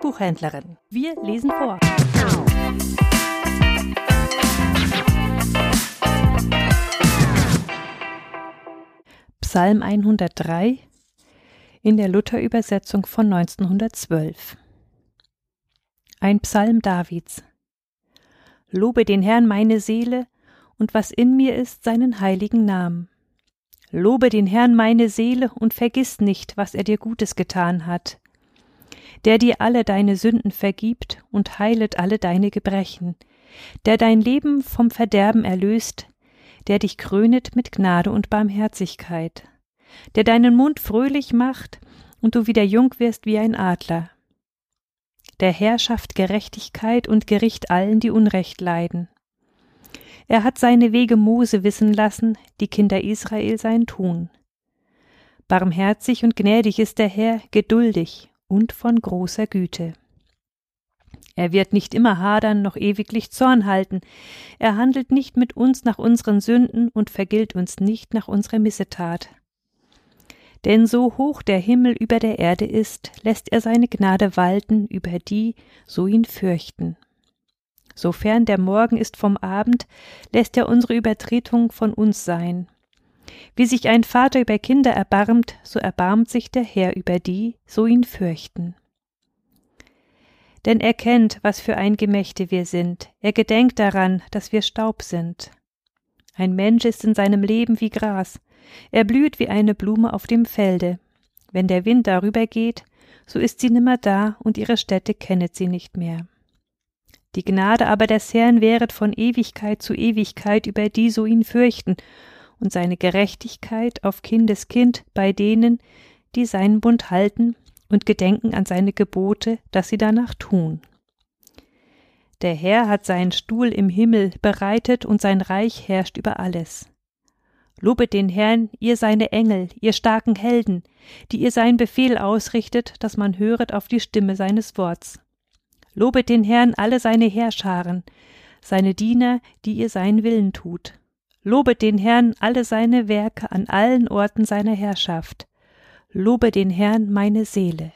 Buchhändlerin. Wir lesen vor. Psalm 103 in der Luther-Übersetzung von 1912. Ein Psalm Davids. Lobe den Herrn meine Seele und was in mir ist, seinen heiligen Namen. Lobe den Herrn meine Seele und vergiss nicht, was er dir Gutes getan hat. Der dir alle deine Sünden vergibt und heilet alle deine Gebrechen, der dein Leben vom Verderben erlöst, der dich krönet mit Gnade und Barmherzigkeit, der deinen Mund fröhlich macht und du wieder jung wirst wie ein Adler. Der Herr schafft Gerechtigkeit und Gericht allen, die Unrecht leiden. Er hat seine Wege Mose wissen lassen, die Kinder Israel sein Tun. Barmherzig und gnädig ist der Herr, geduldig und von großer Güte. Er wird nicht immer hadern noch ewiglich Zorn halten. Er handelt nicht mit uns nach unseren Sünden und vergilt uns nicht nach unserer Missetat. Denn so hoch der Himmel über der Erde ist, lässt er seine Gnade walten über die, so ihn fürchten. Sofern der Morgen ist vom Abend, lässt er unsere Übertretung von uns sein. Wie sich ein Vater über Kinder erbarmt, so erbarmt sich der Herr über die, so ihn fürchten. Denn er kennt, was für ein Gemächte wir sind, er gedenkt daran, dass wir Staub sind. Ein Mensch ist in seinem Leben wie Gras, er blüht wie eine Blume auf dem Felde. Wenn der Wind darüber geht, so ist sie nimmer da und ihre Stätte kennet sie nicht mehr. Die Gnade aber des Herrn wäret von Ewigkeit zu Ewigkeit über die so ihn fürchten, und seine Gerechtigkeit auf Kindeskind bei denen, die seinen Bund halten und gedenken an seine Gebote, dass sie danach tun. Der Herr hat seinen Stuhl im Himmel bereitet und sein Reich herrscht über alles. Lobet den Herrn, ihr seine Engel, ihr starken Helden, die ihr sein Befehl ausrichtet, dass man höret auf die Stimme seines Worts. Lobet den Herrn alle seine Heerscharen, seine Diener, die ihr seinen Willen tut. Lobet den Herrn alle seine Werke an allen Orten seiner Herrschaft. Lobe den Herrn meine Seele.